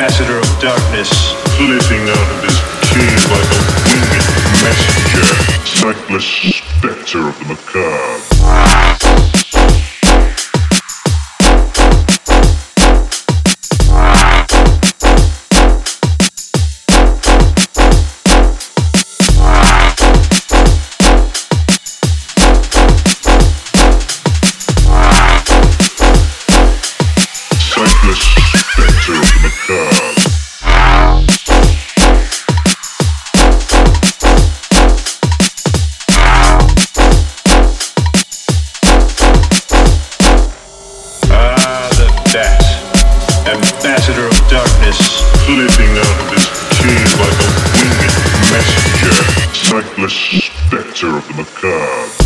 ambassador of darkness, flitting out of this cave like a winged messenger, sightless spectre of the macabre. Sightless spectre of the macabre.